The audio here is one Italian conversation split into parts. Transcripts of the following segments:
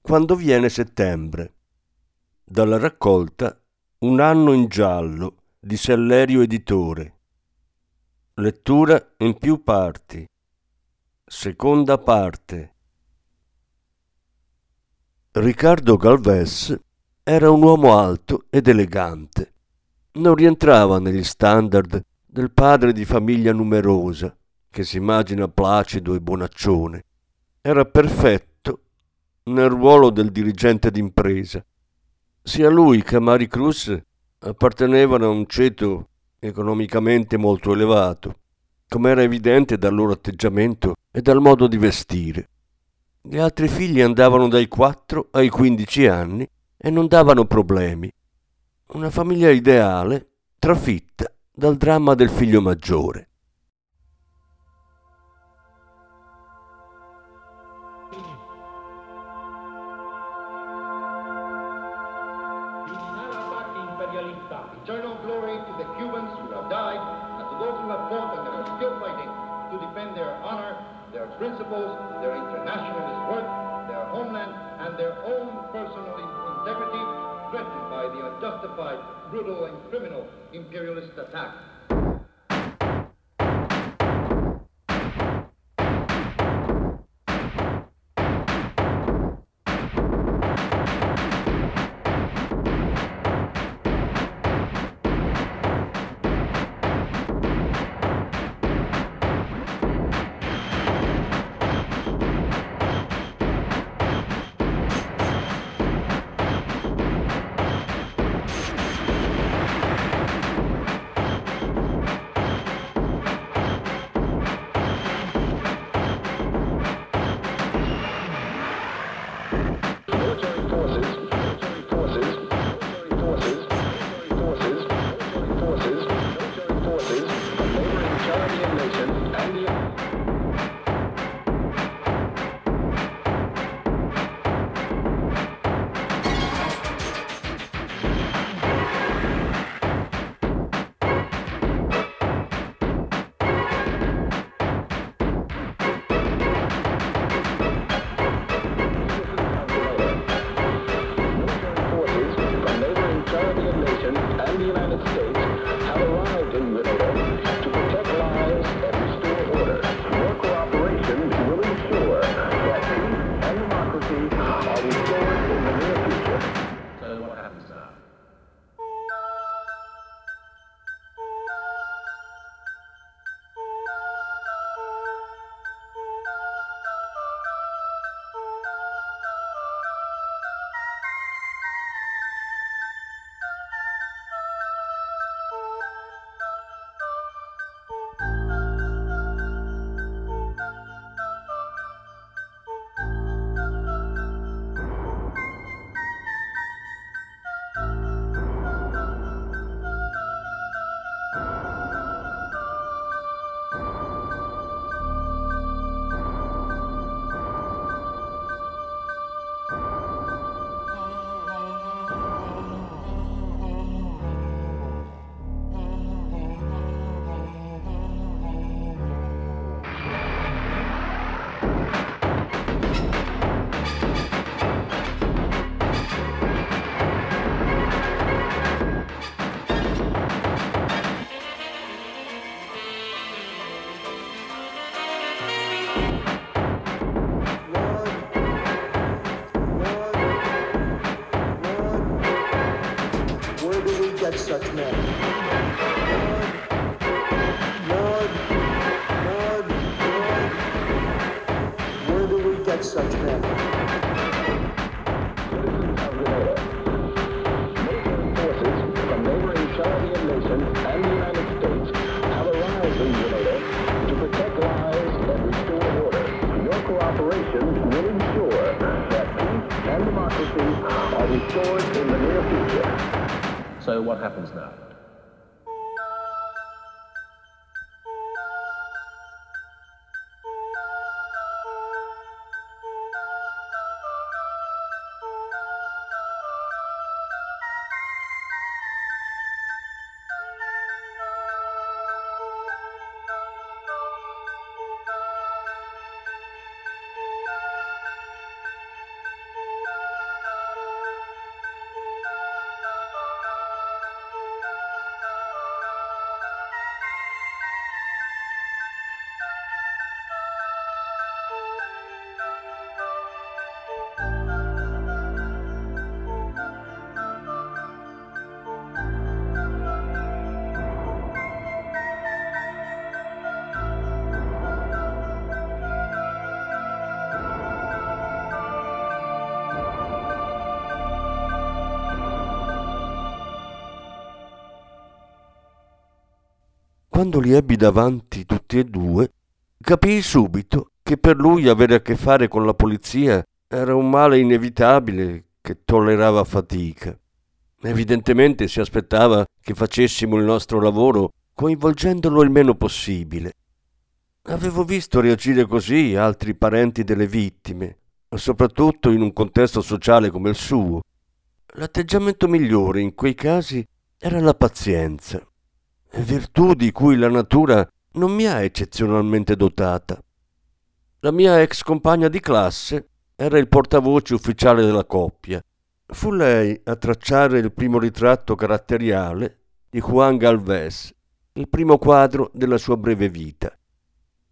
quando viene settembre. Dalla raccolta Un anno in giallo di Sellerio Editore. Lettura in più parti. Seconda parte. Riccardo Galvez era un uomo alto ed elegante. Non rientrava negli standard del padre di famiglia numerosa che si immagina placido e bonaccione. Era perfetto nel ruolo del dirigente d'impresa. Sia lui che Mari Cruz appartenevano a un ceto economicamente molto elevato, come era evidente dal loro atteggiamento e dal modo di vestire. Gli altri figli andavano dai 4 ai 15 anni e non davano problemi. Una famiglia ideale trafitta dal dramma del figlio maggiore. Principles, their internationalist work, their homeland, and their own personal integrity threatened by the unjustified, brutal, and criminal imperialist attack. such men. Where do we get such men? Citizens forces from neighboring Chilean nation and the United States have arrived in Grenada to protect lives and restore order. Your cooperation will ensure that peace and democracy are restored in the near future. So what happens now? Quando li ebbi davanti tutti e due, capii subito che per lui avere a che fare con la polizia era un male inevitabile che tollerava fatica. Evidentemente si aspettava che facessimo il nostro lavoro coinvolgendolo il meno possibile. Avevo visto reagire così altri parenti delle vittime, soprattutto in un contesto sociale come il suo. L'atteggiamento migliore in quei casi era la pazienza, virtù di cui la natura non mi ha eccezionalmente dotata. La mia ex compagna di classe era il portavoce ufficiale della coppia. Fu lei a tracciare il primo ritratto caratteriale di Juan Galvez, il primo quadro della sua breve vita.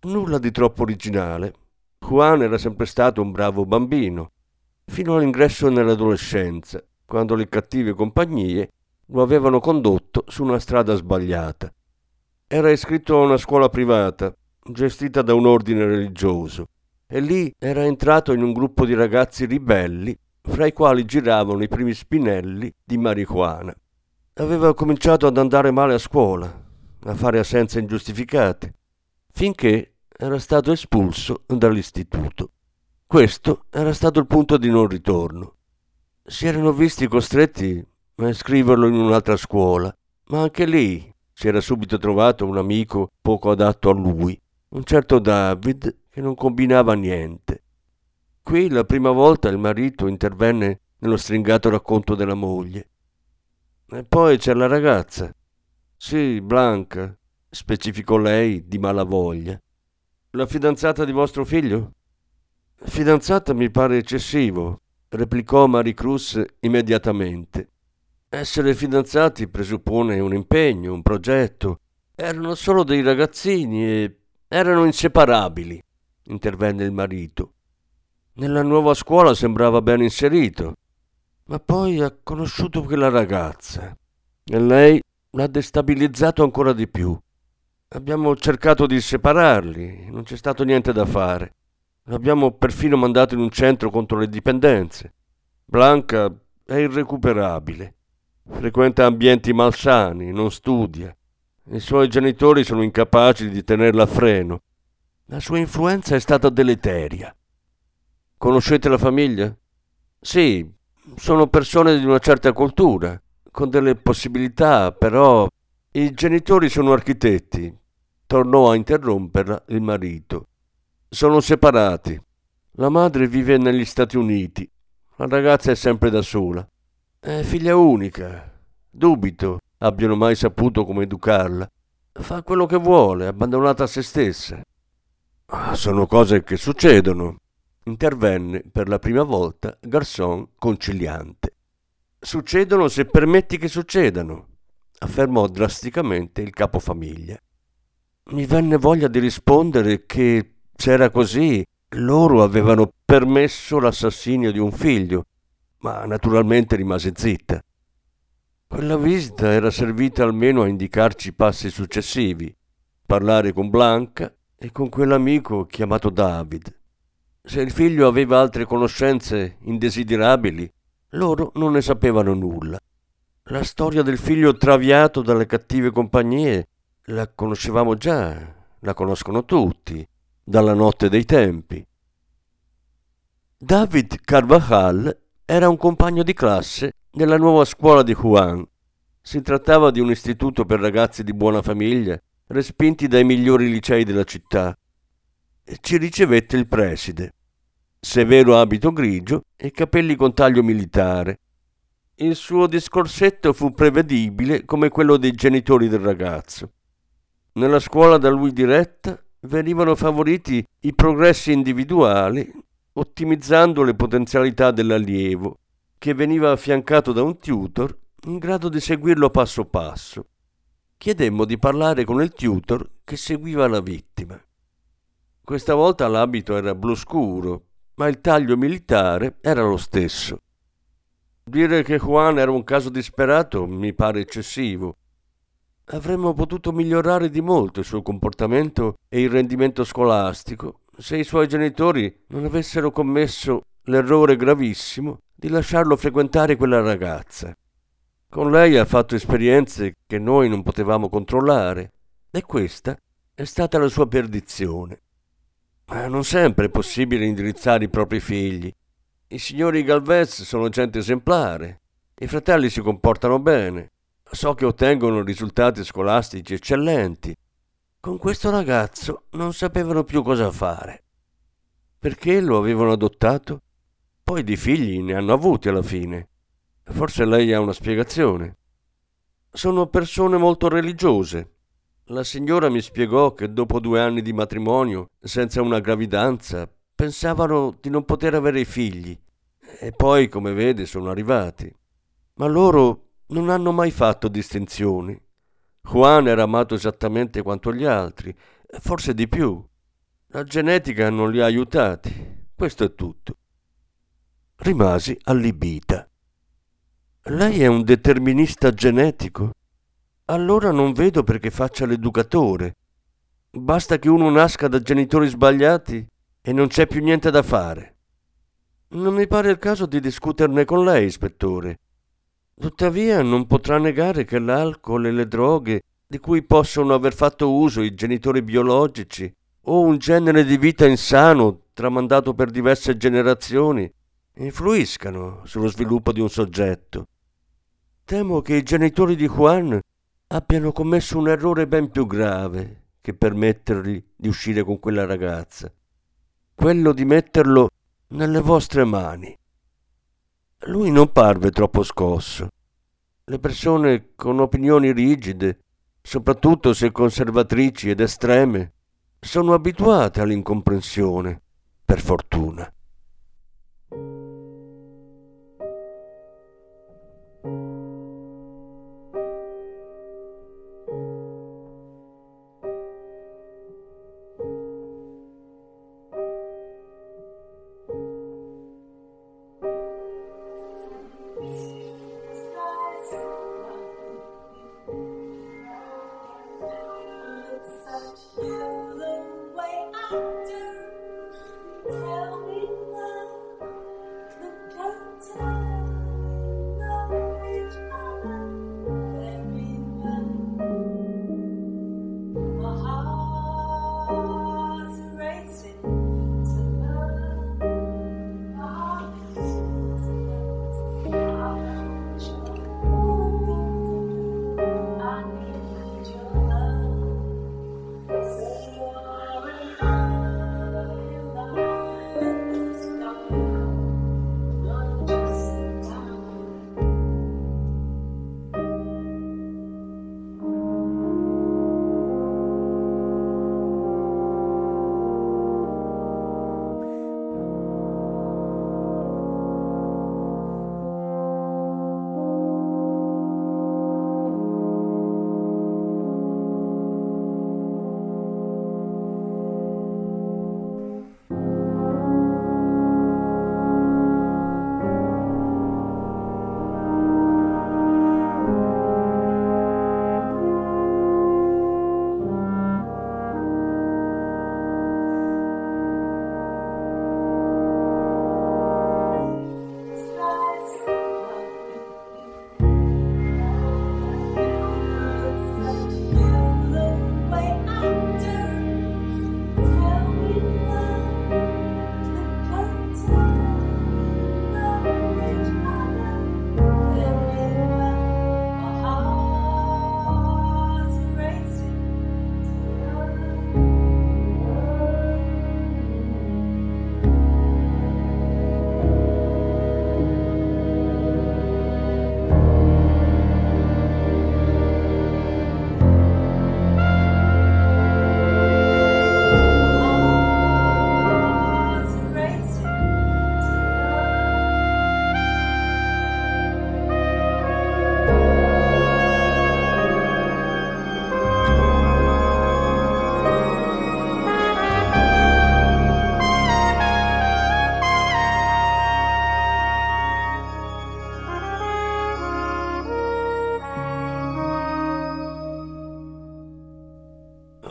Nulla di troppo originale. Juan era sempre stato un bravo bambino, fino all'ingresso nell'adolescenza, quando le cattive compagnie lo avevano condotto su una strada sbagliata. Era iscritto a una scuola privata, gestita da un ordine religioso, e lì era entrato in un gruppo di ragazzi ribelli, fra i quali giravano i primi spinelli di marijuana. Aveva cominciato ad andare male a scuola, a fare assenze ingiustificate, finché era stato espulso dall'istituto. Questo era stato il punto di non ritorno. Si erano visti costretti a iscriverlo in un'altra scuola, ma anche lì si era subito trovato un amico poco adatto a lui, un certo David che non combinava niente. Qui la prima volta il marito intervenne nello stringato racconto della moglie. E poi c'è la ragazza. Sì, Blanca, specificò lei di malavoglia. La fidanzata di vostro figlio? Fidanzata mi pare eccessivo, replicò Maricruz immediatamente. Essere fidanzati presuppone un impegno, un progetto. Erano solo dei ragazzini e erano inseparabili, intervenne il marito. Nella nuova scuola sembrava ben inserito, ma poi ha conosciuto quella ragazza e lei l'ha destabilizzato ancora di più. Abbiamo cercato di separarli, non c'è stato niente da fare. L'abbiamo perfino mandato in un centro contro le dipendenze. Blanca è irrecuperabile. Frequenta ambienti malsani, non studia. I suoi genitori sono incapaci di tenerla a freno. La sua influenza è stata deleteria. Conoscete la famiglia? Sì, sono persone di una certa cultura, con delle possibilità, però i genitori sono architetti. Tornò a interromperla il marito. Sono separati. La madre vive negli Stati Uniti. La ragazza è sempre da sola. È figlia unica. Dubito abbiano mai saputo come educarla. Fa quello che vuole, abbandonata a se stessa. Sono cose che succedono. Intervenne per la prima volta Garçon conciliante. Succedono se permetti che succedano, affermò drasticamente il capofamiglia. Mi venne voglia di rispondere che c'era così, loro avevano permesso l'assassinio di un figlio ma naturalmente rimase zitta. Quella visita era servita almeno a indicarci i passi successivi, parlare con Blanca e con quell'amico chiamato David. Se il figlio aveva altre conoscenze indesiderabili, loro non ne sapevano nulla. La storia del figlio traviato dalle cattive compagnie la conoscevamo già, la conoscono tutti, dalla notte dei tempi. David Carvajal era un compagno di classe nella nuova scuola di Juan. Si trattava di un istituto per ragazzi di buona famiglia, respinti dai migliori licei della città. Ci ricevette il preside. Severo abito grigio e capelli con taglio militare. Il suo discorsetto fu prevedibile come quello dei genitori del ragazzo. Nella scuola da lui diretta venivano favoriti i progressi individuali, ottimizzando le potenzialità dell'allievo, che veniva affiancato da un tutor in grado di seguirlo passo passo. Chiedemmo di parlare con il tutor che seguiva la vittima. Questa volta l'abito era blu scuro, ma il taglio militare era lo stesso. Dire che Juan era un caso disperato mi pare eccessivo. Avremmo potuto migliorare di molto il suo comportamento e il rendimento scolastico se i suoi genitori non avessero commesso l'errore gravissimo di lasciarlo frequentare quella ragazza. Con lei ha fatto esperienze che noi non potevamo controllare e questa è stata la sua perdizione. Ma non sempre è possibile indirizzare i propri figli. I signori Galvez sono gente esemplare. I fratelli si comportano bene. So che ottengono risultati scolastici eccellenti. Con questo ragazzo non sapevano più cosa fare. Perché lo avevano adottato? Poi di figli ne hanno avuti alla fine. Forse lei ha una spiegazione. Sono persone molto religiose. La signora mi spiegò che dopo due anni di matrimonio, senza una gravidanza, pensavano di non poter avere figli. E poi, come vede, sono arrivati. Ma loro non hanno mai fatto distinzioni. Juan era amato esattamente quanto gli altri, forse di più. La genetica non li ha aiutati. Questo è tutto. Rimasi allibita. Lei è un determinista genetico? Allora non vedo perché faccia l'educatore. Basta che uno nasca da genitori sbagliati e non c'è più niente da fare. Non mi pare il caso di discuterne con lei, ispettore. Tuttavia non potrà negare che l'alcol e le droghe di cui possono aver fatto uso i genitori biologici o un genere di vita insano tramandato per diverse generazioni influiscano sullo sviluppo di un soggetto. Temo che i genitori di Juan abbiano commesso un errore ben più grave che permettergli di uscire con quella ragazza, quello di metterlo nelle vostre mani. Lui non parve troppo scosso. Le persone con opinioni rigide, soprattutto se conservatrici ed estreme, sono abituate all'incomprensione, per fortuna.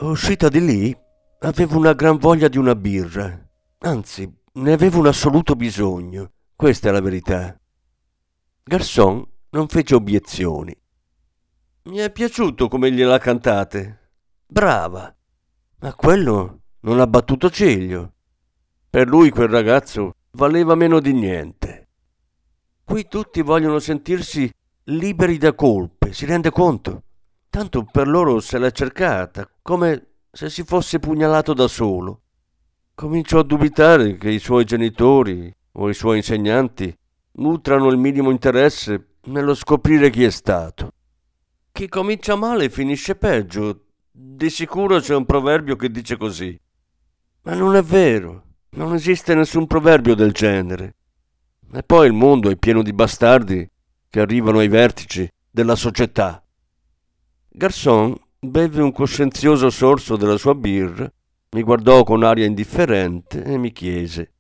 Uscita di lì, avevo una gran voglia di una birra. Anzi, ne avevo un assoluto bisogno. Questa è la verità. Garçon non fece obiezioni. Mi è piaciuto come gliela cantate. Brava. Ma quello non ha battuto ciglio. Per lui quel ragazzo valeva meno di niente. Qui tutti vogliono sentirsi liberi da colpe, si rende conto? Tanto per loro se l'è cercata, come se si fosse pugnalato da solo. Comincio a dubitare che i suoi genitori o i suoi insegnanti nutrano il minimo interesse nello scoprire chi è stato. Chi comincia male finisce peggio. Di sicuro c'è un proverbio che dice così. Ma non è vero, non esiste nessun proverbio del genere. E poi il mondo è pieno di bastardi che arrivano ai vertici della società. Garçon beve un coscienzioso sorso della sua birra, mi guardò con aria indifferente e mi chiese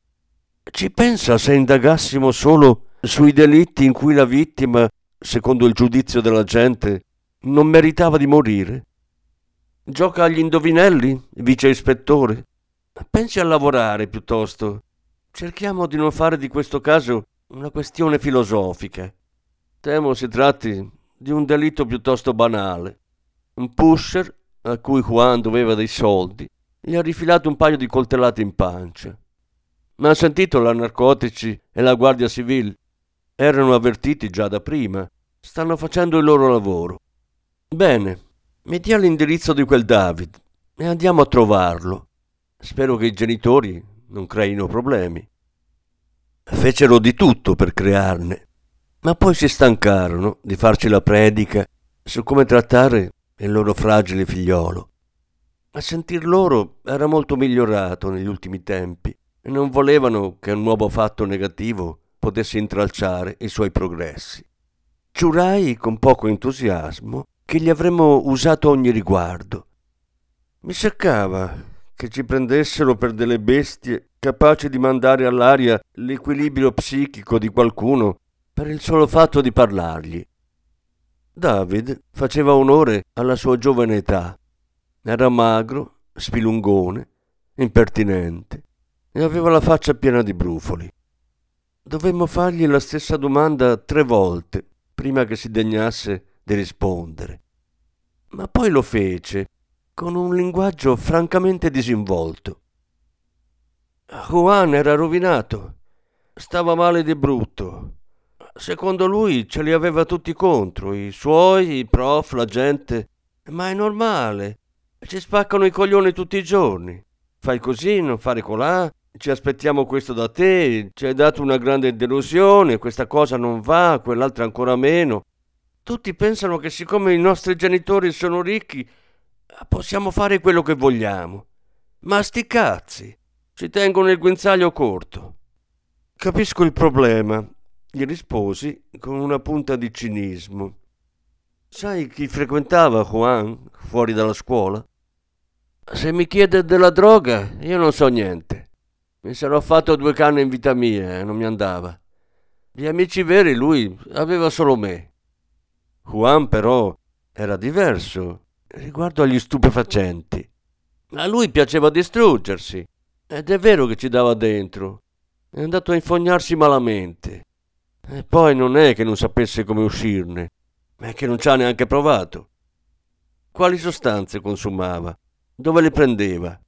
Ci pensa se indagassimo solo sui delitti in cui la vittima, secondo il giudizio della gente, non meritava di morire? Gioca agli indovinelli, vice ispettore? Pensi a lavorare piuttosto. Cerchiamo di non fare di questo caso una questione filosofica. Temo si tratti di un delitto piuttosto banale. Un pusher, a cui Juan doveva dei soldi, gli ha rifilato un paio di coltellate in pancia. Ma ha sentito la narcotici e la Guardia Civile. Erano avvertiti già da prima. Stanno facendo il loro lavoro. Bene, mi dia l'indirizzo di quel David e andiamo a trovarlo. Spero che i genitori non creino problemi. Fecero di tutto per crearne, ma poi si stancarono di farci la predica su come trattare il loro fragile figliolo. A sentir loro era molto migliorato negli ultimi tempi e non volevano che un nuovo fatto negativo potesse intralciare i suoi progressi. Giurai con poco entusiasmo che gli avremmo usato ogni riguardo. Mi cercava che ci prendessero per delle bestie capaci di mandare all'aria l'equilibrio psichico di qualcuno per il solo fatto di parlargli. David faceva onore alla sua giovane età. Era magro, spilungone, impertinente e aveva la faccia piena di brufoli. Dovemmo fargli la stessa domanda tre volte prima che si degnasse di rispondere. Ma poi lo fece con un linguaggio francamente disinvolto. Juan era rovinato, stava male di brutto. Secondo lui ce li aveva tutti contro, i suoi, i prof, la gente. Ma è normale, ci spaccano i coglioni tutti i giorni. Fai così, non fare colà, ci aspettiamo questo da te, ci hai dato una grande delusione, questa cosa non va, quell'altra ancora meno. Tutti pensano che siccome i nostri genitori sono ricchi, possiamo fare quello che vogliamo. Ma sti cazzi, ci tengono il guinzaglio corto. Capisco il problema, gli risposi con una punta di cinismo. Sai chi frequentava Juan fuori dalla scuola? Se mi chiede della droga, io non so niente. Mi sarò fatto due canne in vita mia e non mi andava. Gli amici veri lui aveva solo me. Juan però era diverso riguardo agli stupefacenti. A lui piaceva distruggersi, ed è vero che ci dava dentro. È andato a infognarsi malamente. E poi non è che non sapesse come uscirne, ma è che non ci ha neanche provato. Quali sostanze consumava? Dove le prendeva?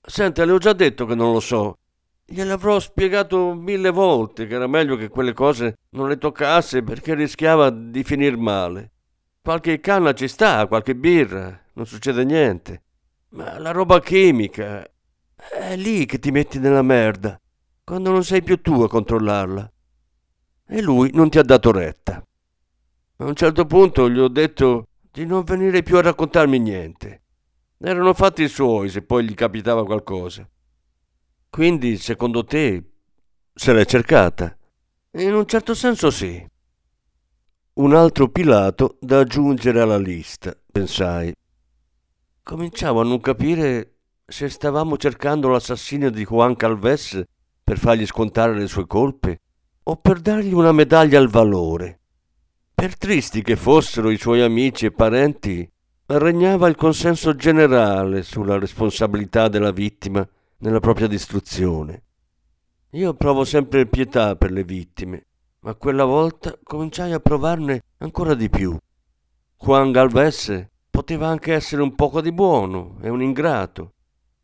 Senta, le ho già detto che non lo so. Gliel'avrò spiegato mille volte che era meglio che quelle cose non le toccasse perché rischiava di finir male. Qualche canna ci sta, qualche birra, non succede niente. Ma la roba chimica è lì che ti metti nella merda, quando non sei più tu a controllarla. E lui non ti ha dato retta. A un certo punto gli ho detto di non venire più a raccontarmi niente. Erano fatti i suoi se poi gli capitava qualcosa. Quindi, secondo te, se l'è cercata? In un certo senso sì. Un altro Pilato da aggiungere alla lista, pensai. Cominciavo a non capire se stavamo cercando l'assassino di Juan Calves per fargli scontare le sue colpe o per dargli una medaglia al valore. Per tristi che fossero i suoi amici e parenti, regnava il consenso generale sulla responsabilità della vittima nella propria distruzione. Io provo sempre pietà per le vittime, ma quella volta cominciai a provarne ancora di più. Juan Galvez poteva anche essere un poco di buono e un ingrato.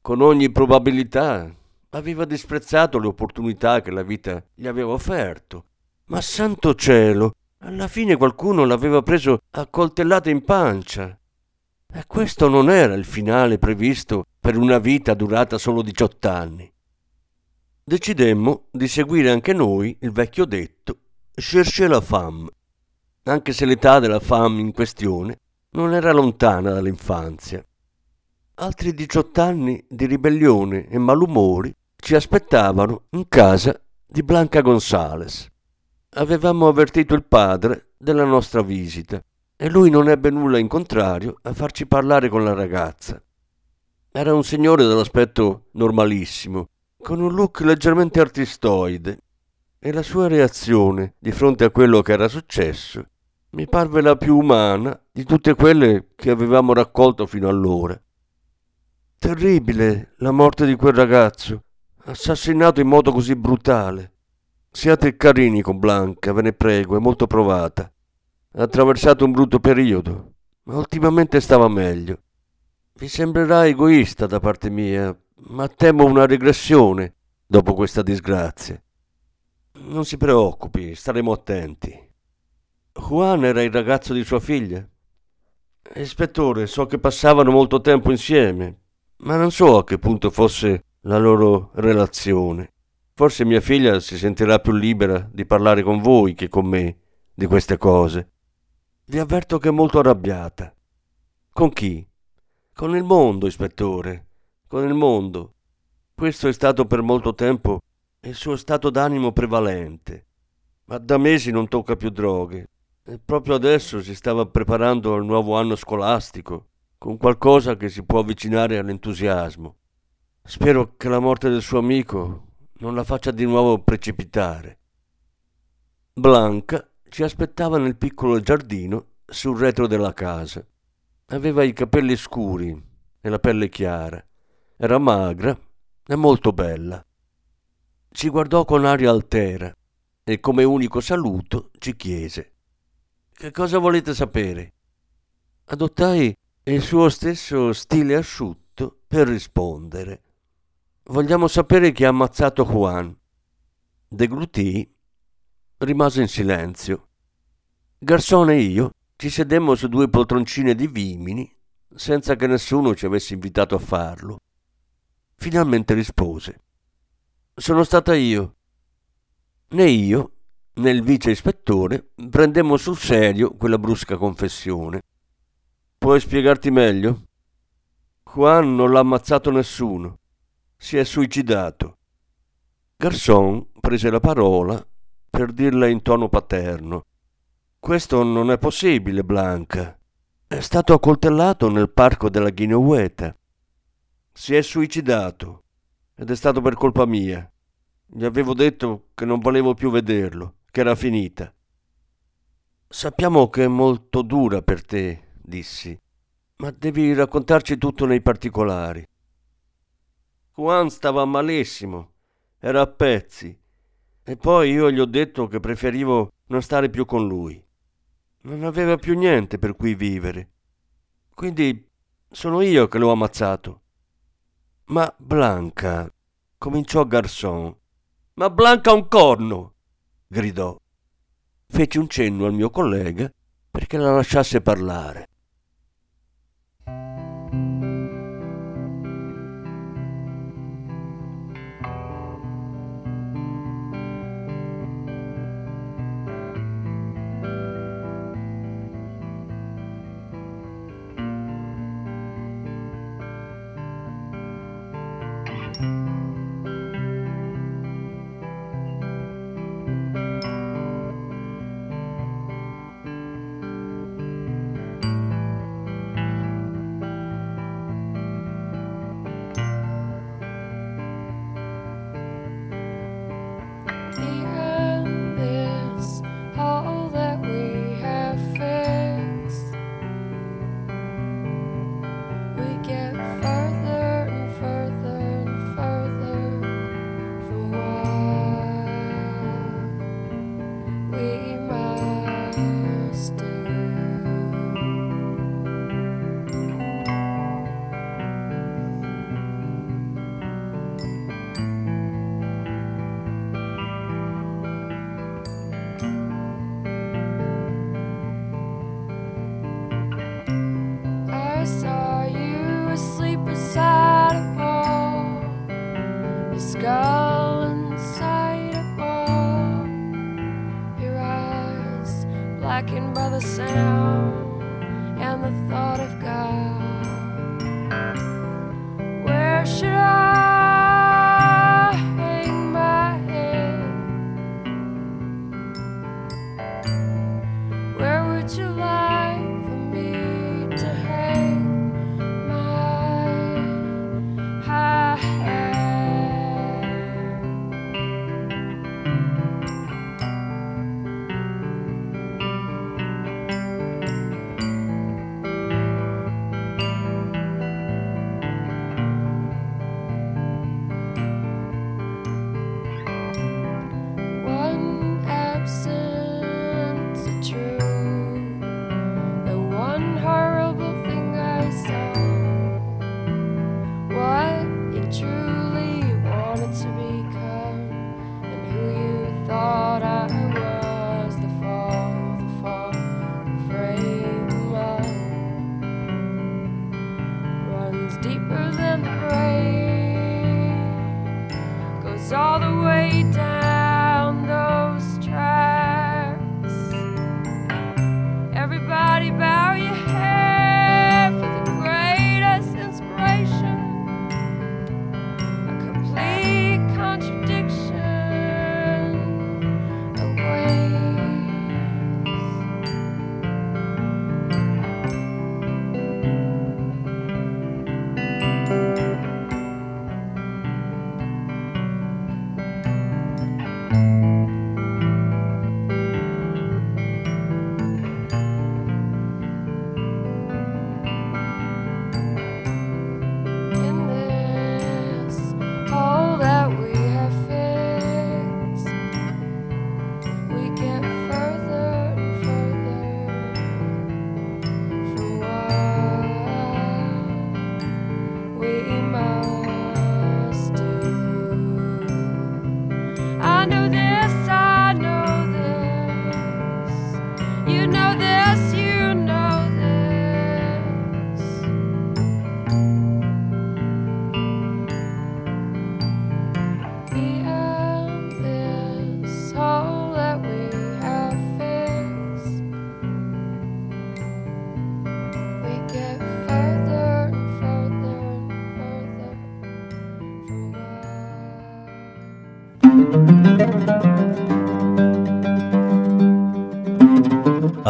Con ogni probabilità aveva disprezzato le opportunità che la vita gli aveva offerto. Ma santo cielo, alla fine qualcuno l'aveva preso a coltellate in pancia. E questo non era il finale previsto per una vita durata solo 18 anni. Decidemmo di seguire anche noi il vecchio detto chercher la femme, anche se l'età della femme in questione non era lontana dall'infanzia. Altri 18 anni di ribellione e malumori ci aspettavano in casa di Blanca Gonzales. Avevamo avvertito il padre della nostra visita e lui non ebbe nulla in contrario a farci parlare con la ragazza. Era un signore dall'aspetto normalissimo, con un look leggermente artistoide, e la sua reazione di fronte a quello che era successo mi parve la più umana di tutte quelle che avevamo raccolto fino allora. Terribile la morte di quel ragazzo, assassinato in modo così brutale. Siate carini con Blanca, ve ne prego, è molto provata. Ha attraversato un brutto periodo, ma ultimamente stava meglio. Vi sembrerà egoista da parte mia, ma temo una regressione dopo questa disgrazia. Non si preoccupi, staremo attenti. Juan era il ragazzo di sua figlia? Ispettore, so che passavano molto tempo insieme, ma non so a che punto fosse la loro relazione. Forse mia figlia si sentirà più libera di parlare con voi che con me di queste cose. Vi avverto che è molto arrabbiata. Con chi? Con il mondo, ispettore. Con il mondo. Questo è stato per molto tempo il suo stato d'animo prevalente. Ma da mesi non tocca più droghe. E proprio adesso si stava preparando al nuovo anno scolastico, con qualcosa che si può avvicinare all'entusiasmo. Spero che la morte del suo amico non la faccia di nuovo precipitare. Blanca ci aspettava nel piccolo giardino sul retro della casa. Aveva i capelli scuri e la pelle chiara. Era magra e molto bella. Ci guardò con aria altera e come unico saluto ci chiese Che cosa volete sapere? Adottai il suo stesso stile asciutto per rispondere. Vogliamo sapere chi ha ammazzato Juan. Deglutì rimase in silenzio. Garzone e io ci sedemmo su due poltroncine di vimini senza che nessuno ci avesse invitato a farlo. Finalmente rispose. Sono stata io. Né io né il vice ispettore prendemmo sul serio quella brusca confessione. Puoi spiegarti meglio? Juan non l'ha ammazzato nessuno si è suicidato. Garçon prese la parola per dirla in tono paterno. Questo non è possibile, Blanca. È stato accoltellato nel parco della Ghinoueta. Si è suicidato ed è stato per colpa mia. Gli avevo detto che non volevo più vederlo, che era finita. Sappiamo che è molto dura per te, dissi, ma devi raccontarci tutto nei particolari. Juan stava malissimo, era a pezzi. E poi io gli ho detto che preferivo non stare più con lui. Non aveva più niente per cui vivere. Quindi sono io che l'ho ammazzato. Ma Blanca, cominciò Garçon. Ma Blanca un corno! gridò. Feci un cenno al mio collega perché la lasciasse parlare.